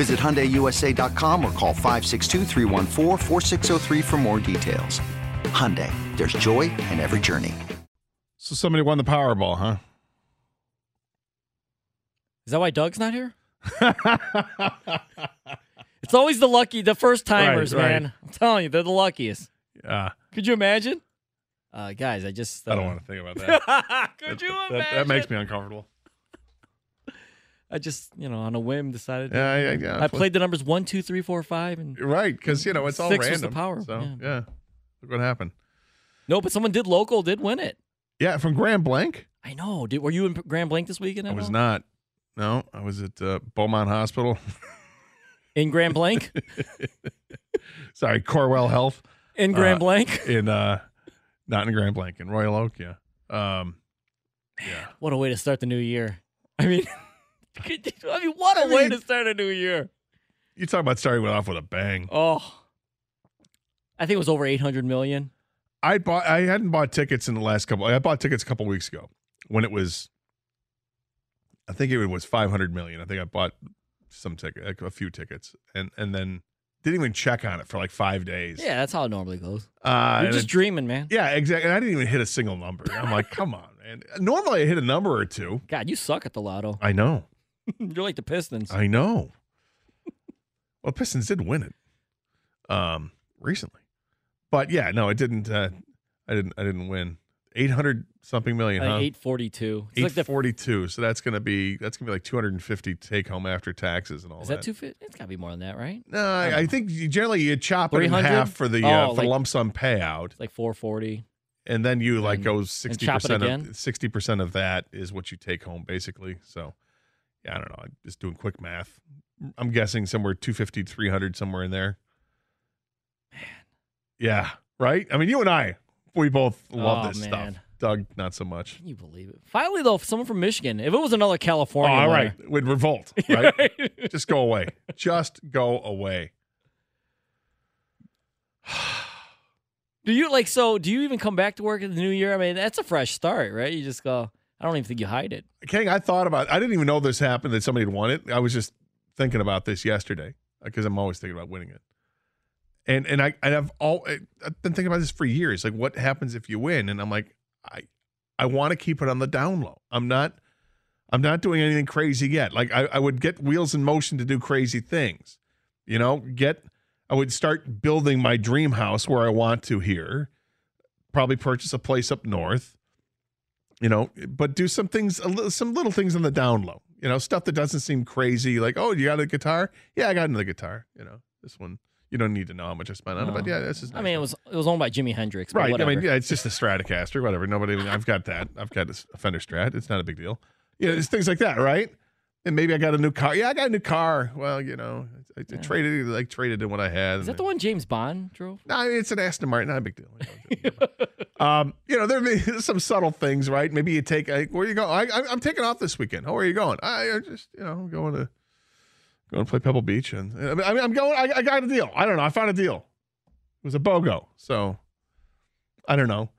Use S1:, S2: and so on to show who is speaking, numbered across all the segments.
S1: Visit HyundaiUSA.com or call 562 for more details. Hyundai, there's joy in every journey.
S2: So somebody won the Powerball, huh?
S3: Is that why Doug's not here? it's always the lucky, the first timers,
S2: Right, right.
S3: man. I'm telling you, they're the luckiest.
S2: Yeah,
S3: Could you imagine? Uh, guys, I just. Uh,
S2: I don't want to think about that.
S3: Could you
S2: that,
S3: imagine?
S2: that makes me uncomfortable.
S3: I just, you know, on a whim decided. to-
S2: Yeah, yeah, yeah.
S3: I played the numbers one, two, three, four, five, and
S2: right because you know it's all
S3: Six was the power,
S2: So
S3: yeah.
S2: yeah. look what happened.
S3: no, but someone did local, did win it.
S2: Yeah, from Grand Blanc.
S3: I know. Did were you in Grand Blanc this weekend?
S2: I was
S3: all?
S2: not. No, I was at uh, Beaumont Hospital.
S3: in Grand Blanc.
S2: Sorry, Corewell Health
S3: in Grand
S2: Uh,
S3: Blanc.
S2: in uh, not in Grand Blanc in Royal Oak. Yeah. Um, yeah.
S3: What a way to start the new year. I mean, I mean, what a
S2: I
S3: way
S2: mean-
S3: to start a new year.
S2: You talk about starting off with a bang.
S3: Oh, I think it was over eight hundred million.
S2: I bought. I hadn't bought tickets in the last couple. I bought tickets a couple weeks ago when it was. I think it was five hundred million. I think I bought some ticket, a few tickets, and and then didn't even check on it for like five days.
S3: Yeah, that's how it normally goes.
S2: uh,
S3: You're just
S2: it-
S3: dreaming, man.
S2: yeah, exactly. And I didn't even hit a single number. I'm like, come on, man. Normally I hit a number or two.
S3: God, you suck at the lotto.
S2: I know.
S3: You're like the Pistons.
S2: I know. Well, Pistons did win it, um, recently, but yeah, no, it didn't. Uh, I didn't. I didn't win. Eight hundred something million, huh?
S3: Eight forty two. It's
S2: Eight
S3: like the.
S2: So that's gonna be that's gonna be like two hundred and fifty take home after taxes and all
S3: is
S2: that.
S3: that two fifty? It's got to be more than that, right?
S2: No, I, I think generally you chop it in
S3: 300?
S2: half for the uh,
S3: Oh,
S2: for
S3: like-
S2: lump sum payout,
S3: It's like four forty.
S2: and then you like
S3: And-
S2: go
S3: 60%
S2: of sixty percent of that is what you take home basically. So yeah, I don't know. I'm just doing quick math. I'm guessing somewhere 250, 300, somewhere in there. Man. Yeah. Right. I mean, you and I, we both love
S3: Oh,
S2: this
S3: man.
S2: stuff. Doug, not so much.
S3: Can you believe it? Finally, though, someone from Michigan. If it was another
S2: Oh,
S3: California,
S2: all
S3: winner-
S2: right. Would revolt, right? Just go away. Just go away.
S3: Do you like so? Do you even come back to work in the new year? I mean, that's a fresh start, right? You just go. I don't even think you hide it.
S2: King, I thought about I didn't even know this happened that somebody had won it. I was just thinking about this yesterday because I'm always thinking about winning it. And and I and I've all I've been thinking about this for years. Like what happens if you win? And I'm like, I I want to keep it on the down low. I'm not I'm not doing anything crazy yet. Like I, I would get wheels in motion to do crazy things. You know, get I would start building my dream house where I want to here. Probably purchase a place up north you know, but do some things, some little things on the down low, you know, stuff that doesn't seem crazy. Like, oh, you got a guitar? Yeah, I got another guitar. You know, this one, you don't need to know how much I spent on it, but yeah, this is.
S3: I mean, it was it was owned by Jimi Hendrix.
S2: right. I mean, yeah, it's just a Stratocaster, whatever. Nobody, I've got that. I've got a Fender Strat. It's not a big deal. Yeah, it's things like that, right? And maybe I got a new car. Yeah, I got a new car. Well, you know, I, I
S3: Yeah.
S2: traded, like traded in what I had.
S3: Is that the one James Bond drove?
S2: No, it's an Aston Martin. Not a big deal. um, you know, there may be some subtle things, right? Maybe you take, like, where you going? I, I, I'm taking off this weekend. Oh, where are you going? I, I just, you know, I'm going to going to play Pebble Beach, and I mean, I'm going. I, I got a deal. I don't know. I found a deal. It was a BOGO. So I don't know.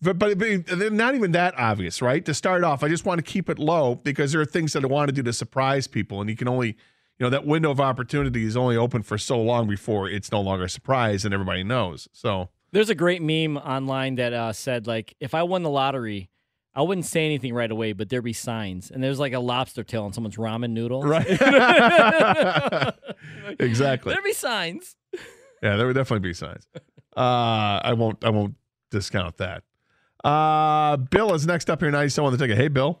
S2: But, but but they're not even that obvious, right? To start off, I just want to keep it low because there are things that I want to do to surprise people, and you can only, you know, that window of opportunity is only open for so long before it's no longer a surprise and everybody knows. So
S3: There's a great meme online that uh, said like, if I won the lottery, I wouldn't say anything right away, but there'd be signs, and there's like a lobster tail on someone's ramen noodle.
S2: Right. exactly.
S3: There'd be signs.
S2: Yeah, there would definitely be signs. Uh, I won't. I won't discount that. Uh, Bill is next up here. Now, someone to take it. Hey, Bill.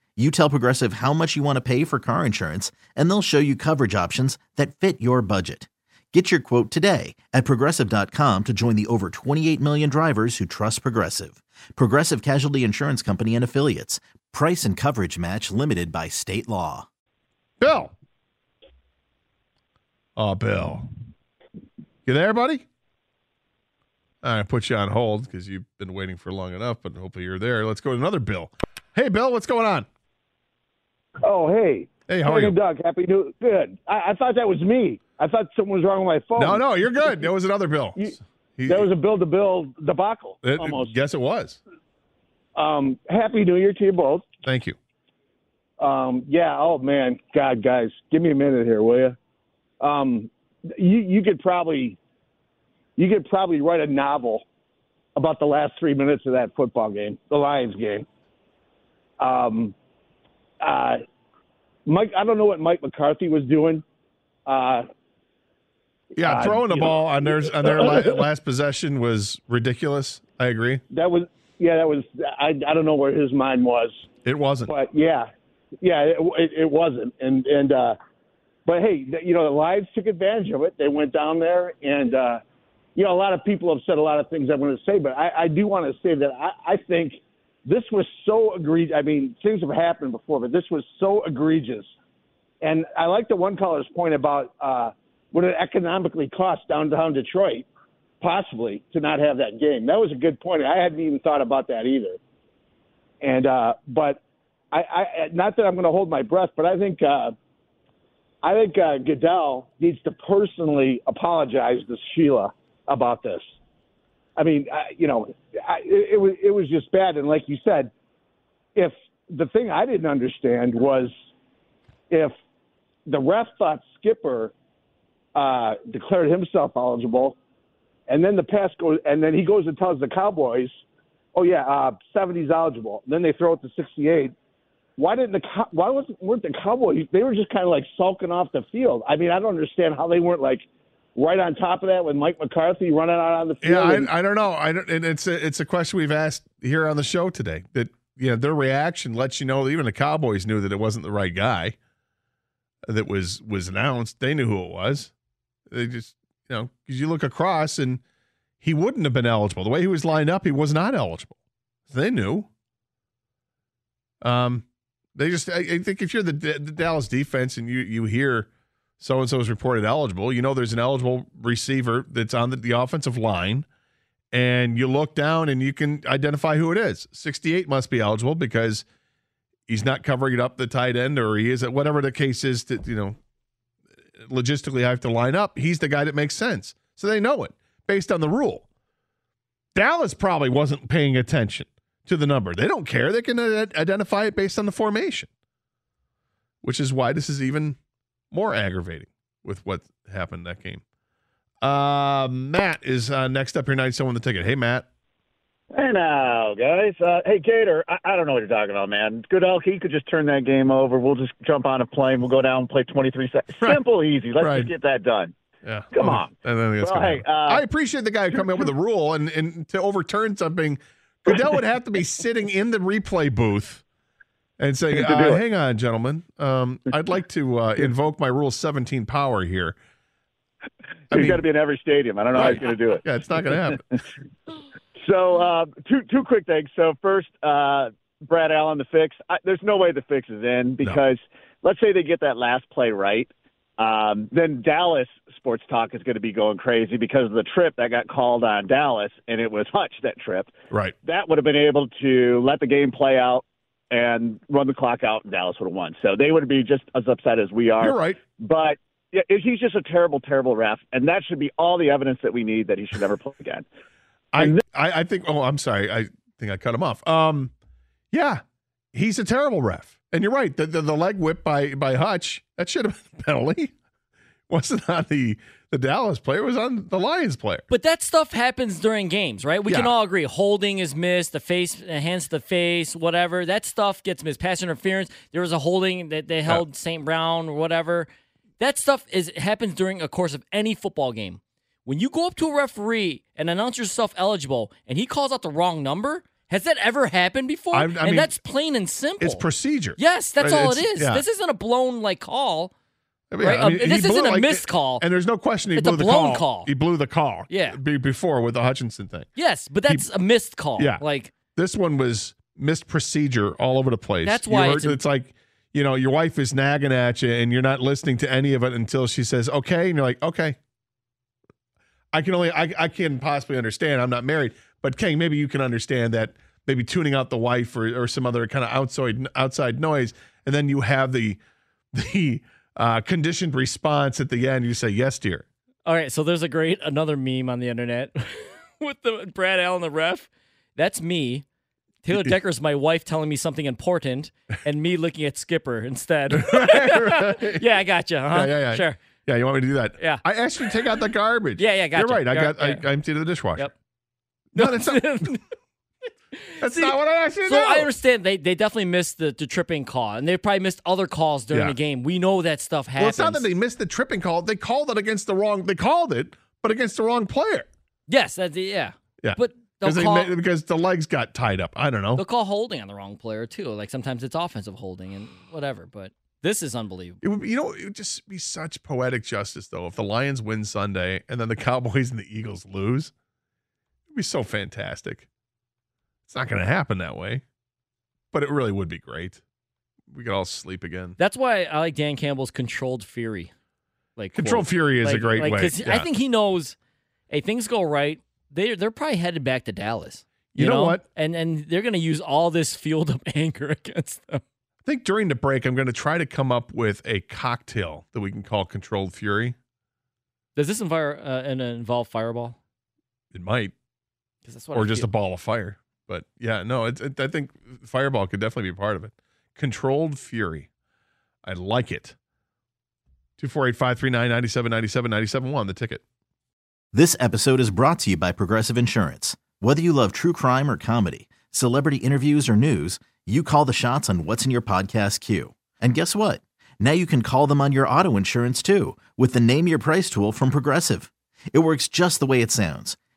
S4: You tell Progressive how much you want to pay for car insurance, and they'll show you coverage options that fit your budget. Get your quote today at progressive.com to join the over 28 million drivers who trust Progressive. Progressive Casualty Insurance Company and Affiliates. Price and coverage match limited by state law.
S2: Bill. Oh, Bill. You there, buddy? I put you on hold because you've been waiting for long enough, but hopefully you're there. Let's go to another Bill. Hey, Bill, what's going on?
S5: Oh, hey.
S2: Hey, how are you?
S5: Doug. Happy New. Good. I, I thought that was me. I thought something was wrong with my phone.
S2: No, no, you're good. There was another Bill.
S5: You-
S2: He-
S5: That was a bill to bill debacle.
S2: it-
S5: almost.
S2: Yes, it was.
S5: Um, happy New Year to you both.
S2: Thank you.
S5: Um, yeah. Oh man, God, guys, give me a minute here, will you? Um, you you could probably you could probably write a novel about the last three minutes of that football game, the Lions game. Um, uh, Mike, I don't know what Mike McCarthy was doing. Uh,
S2: Yeah,
S5: Uh,
S2: throwing the
S5: know-
S2: ball on their on their last possession was ridiculous. I agree.
S5: that was yeah, that was I I don't know where his mind was.
S2: It wasn't.
S5: but yeah, yeah, it, it, it wasn't, and and uh, but hey, you know, the Lions took advantage of it. They went down there, and uh, you know, a lot of people have said a lot of things I want to say, but I, I do want to say that I, I think this was so egregious. I mean, things have happened before, but this was so egregious. And I like the one caller's point about uh, what it economically cost downtown Detroit, possibly, to not have that game. That was a good point. I hadn't even thought about that either. And uh, but I, I not that I'm going to hold my breath, but I think uh, I think uh, Goodell needs to personally apologize to Sheila about this. I mean, I, you know, I, it, it was it was just bad. And like you said, if the thing I didn't understand was if the ref thought Skipper uh, declared himself eligible, and then the pass goes, and then he goes and tells the Cowboys, "Oh yeah, uh, 70's eligible." And then they throw it to 68. Why didn't the why wasn't weren't the Cowboys? They were just kind of like sulking off the field. I mean, I don't understand how they weren't like right on top of that with Mike McCarthy running out on the field.
S2: Yeah,
S5: and-
S2: I, I don't know. I don't, and it's a, it's a question we've asked here on the show today. That you know their reaction lets you know that even the Cowboys knew that it wasn't the right guy that was was announced. They knew who it was. They just you know because you look across and he wouldn't have been eligible. The way he was lined up, he was not eligible. So they knew. Um, They just, I, I think if you're the, the Dallas defense and you you hear so and so is reported eligible, you know there's an eligible receiver that's on the, the offensive line, and you look down and you can identify who it is. 68 must be eligible because he's not covering it up the tight end, or he is at whatever the case is that you know logistically I have to line up. He's the guy that makes sense, so they know it based on the rule. Dallas probably wasn't paying attention to the number. They don't care. They can uh, identify it based on the formation, which is why this is even more aggravating with what happened that game. Uh, Matt is uh, next up here, 97 the ticket. Hey, Matt.
S6: Hey now, guys. Uh, hey, Gator. I, I don't know what you're talking about, man. Goodell, he could just turn that game over. We'll just jump on a plane. We'll go down and play 23 seconds.
S2: Right.
S6: Simple, easy. Let's
S2: Right.
S6: just get that done.
S2: Yeah.
S6: Come
S2: Okay.
S6: on.
S2: I think that's
S6: Well, hey, uh,
S2: I appreciate the guy coming up with a rule and, and to overturn something. Goodell would have to be sitting in the replay booth and
S6: do
S2: uh, "Hang on, gentlemen, um, I'd like to uh, invoke my Rule 17 power here." I mean-
S6: got to be in every stadium. I don't know how
S2: Right.
S6: he's going to do it.
S2: Yeah, it's not going to happen.
S6: So, uh, two two quick things. So, first, uh, Brad Allen, the fix. I, there's no way the fix is in because let's say they get that last play right, um, then Dallas sports talk is going to be going crazy because of the trip that got called on Dallas, and it was Hutch that trip.
S2: Right.
S6: That would have been able to let the game play out and run the clock out, and Dallas would have won. So they would be just as upset as we are.
S2: You're right.
S6: But yeah, he's just a terrible, terrible ref, and that should be all the evidence that we need that he should never play again.
S2: I,
S6: And
S2: I I think. Oh, I'm sorry. I think I cut him off. Um, yeah, he's a terrible ref, and you're right. The the, the leg whip by by Hutch that should have been a penalty. Wasn't on the the Dallas player. Was on the Lions player.
S3: But that stuff happens during games, right? We can all agree. Holding is missed, the face, hands to the face, whatever. That stuff gets missed. Pass interference. There was a holding that they held St. Brown or whatever. That stuff is happens during a course of any football game. When you go up to a referee and announce yourself eligible, and he calls out the wrong number, has that ever happened before?
S2: I- I
S3: and
S2: mean,
S3: that's plain and simple.
S2: It's procedure.
S3: Yes, that's
S2: Right,
S3: all it
S2: it's- yeah.
S3: This isn't a blown like call.
S2: I mean,
S3: Right,
S2: I mean,
S3: uh,
S2: he
S3: this isn't a
S2: like-
S3: missed call.
S2: and there's no question he
S3: It's
S2: blew
S3: a
S2: the
S3: blown
S2: call.
S3: call.
S2: He blew the call.
S3: Yeah.
S2: be- before with the Hutchinson thing.
S3: Yes, but that's a missed call.
S2: Yeah.
S3: Like
S2: This one was missed procedure all over the place.
S3: That's
S2: You
S3: why
S2: heard-
S3: it's
S2: it's, like you know your wife is nagging at you and you're not listening to any of it until she says okay, and you're like okay. I can only I I can possibly understand. I'm not married, but King, maybe you can understand that maybe tuning out the wife or, or some other kind of outside outside noise, and then you have the the uh, conditioned response at the end. You say yes, dear.
S3: All right, so there's a great another meme on the internet with the Brad Allen, the ref. That's me. Taylor Decker's my wife telling me something important, and me looking at Skipper instead.
S2: Right.
S3: yeah, I got you. Uh-huh.
S2: Yeah, yeah, yeah.
S3: Sure.
S2: Yeah, you want me to do that?
S3: Yeah.
S2: I asked you to take out the garbage.
S3: Yeah, yeah,
S2: got
S3: You're
S2: right. I got I. I emptied the dishwasher.
S3: Yep.
S2: No, that's not, that's
S3: See,
S2: not what I to
S3: So
S2: do.
S3: I understand they, they definitely missed the, the tripping call, and they probably missed other calls during
S2: Yeah.
S3: the game. We know that stuff happens.
S2: Well, it's not that they missed the tripping call. They called it against the wrong. They called it, but against the wrong player.
S3: yes, that's, yeah.
S2: Yeah.
S3: But they'll
S2: Because, they
S3: call,
S2: because the legs got tied up. I don't know.
S3: they'll call holding on the wrong player, too. Like sometimes it's offensive holding and whatever, but this is unbelievable.
S2: It would, be- you know, it would just be such poetic justice, though, if the Lions win Sunday and then the Cowboys and the Eagles lose. It'd be so fantastic. It's not going to happen that way, but it really would be great. We could all sleep again.
S3: That's why I like Dan Campbell's controlled fury. Like
S2: Controlled
S3: quote.
S2: Fury is a great
S3: like,
S2: way.
S3: 'cause I think he knows. Hey, things go right. They they're probably headed back to Dallas.
S2: You know what?
S3: And and they're gonna use all this fueled of anger against them.
S2: I think during the break, I'm going to try to come up with a cocktail that we can call Controlled Fury.
S3: Does this involve uh, and, uh, involve Fireball?
S2: It might,
S3: Because that's what.
S2: or
S3: I
S2: just a ball of fire. But yeah, no, it's, it, I think Fireball could definitely be part of it. Controlled Fury. I like it. 248 539 9797 971, the ticket.
S4: This episode is brought to you by Progressive Insurance. Whether you love true crime or comedy, celebrity interviews or news, you call the shots on what's in your podcast queue. And guess what? Now you can call them on your auto insurance too with the Name Your Price tool from Progressive. It works just the way it sounds.